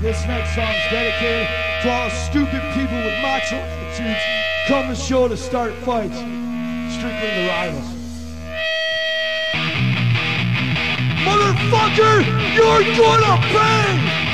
This next song's dedicated to all stupid people with macho attitudes come ashore to start fights. Strictly the rivals. Motherfucker, you're gonna pay!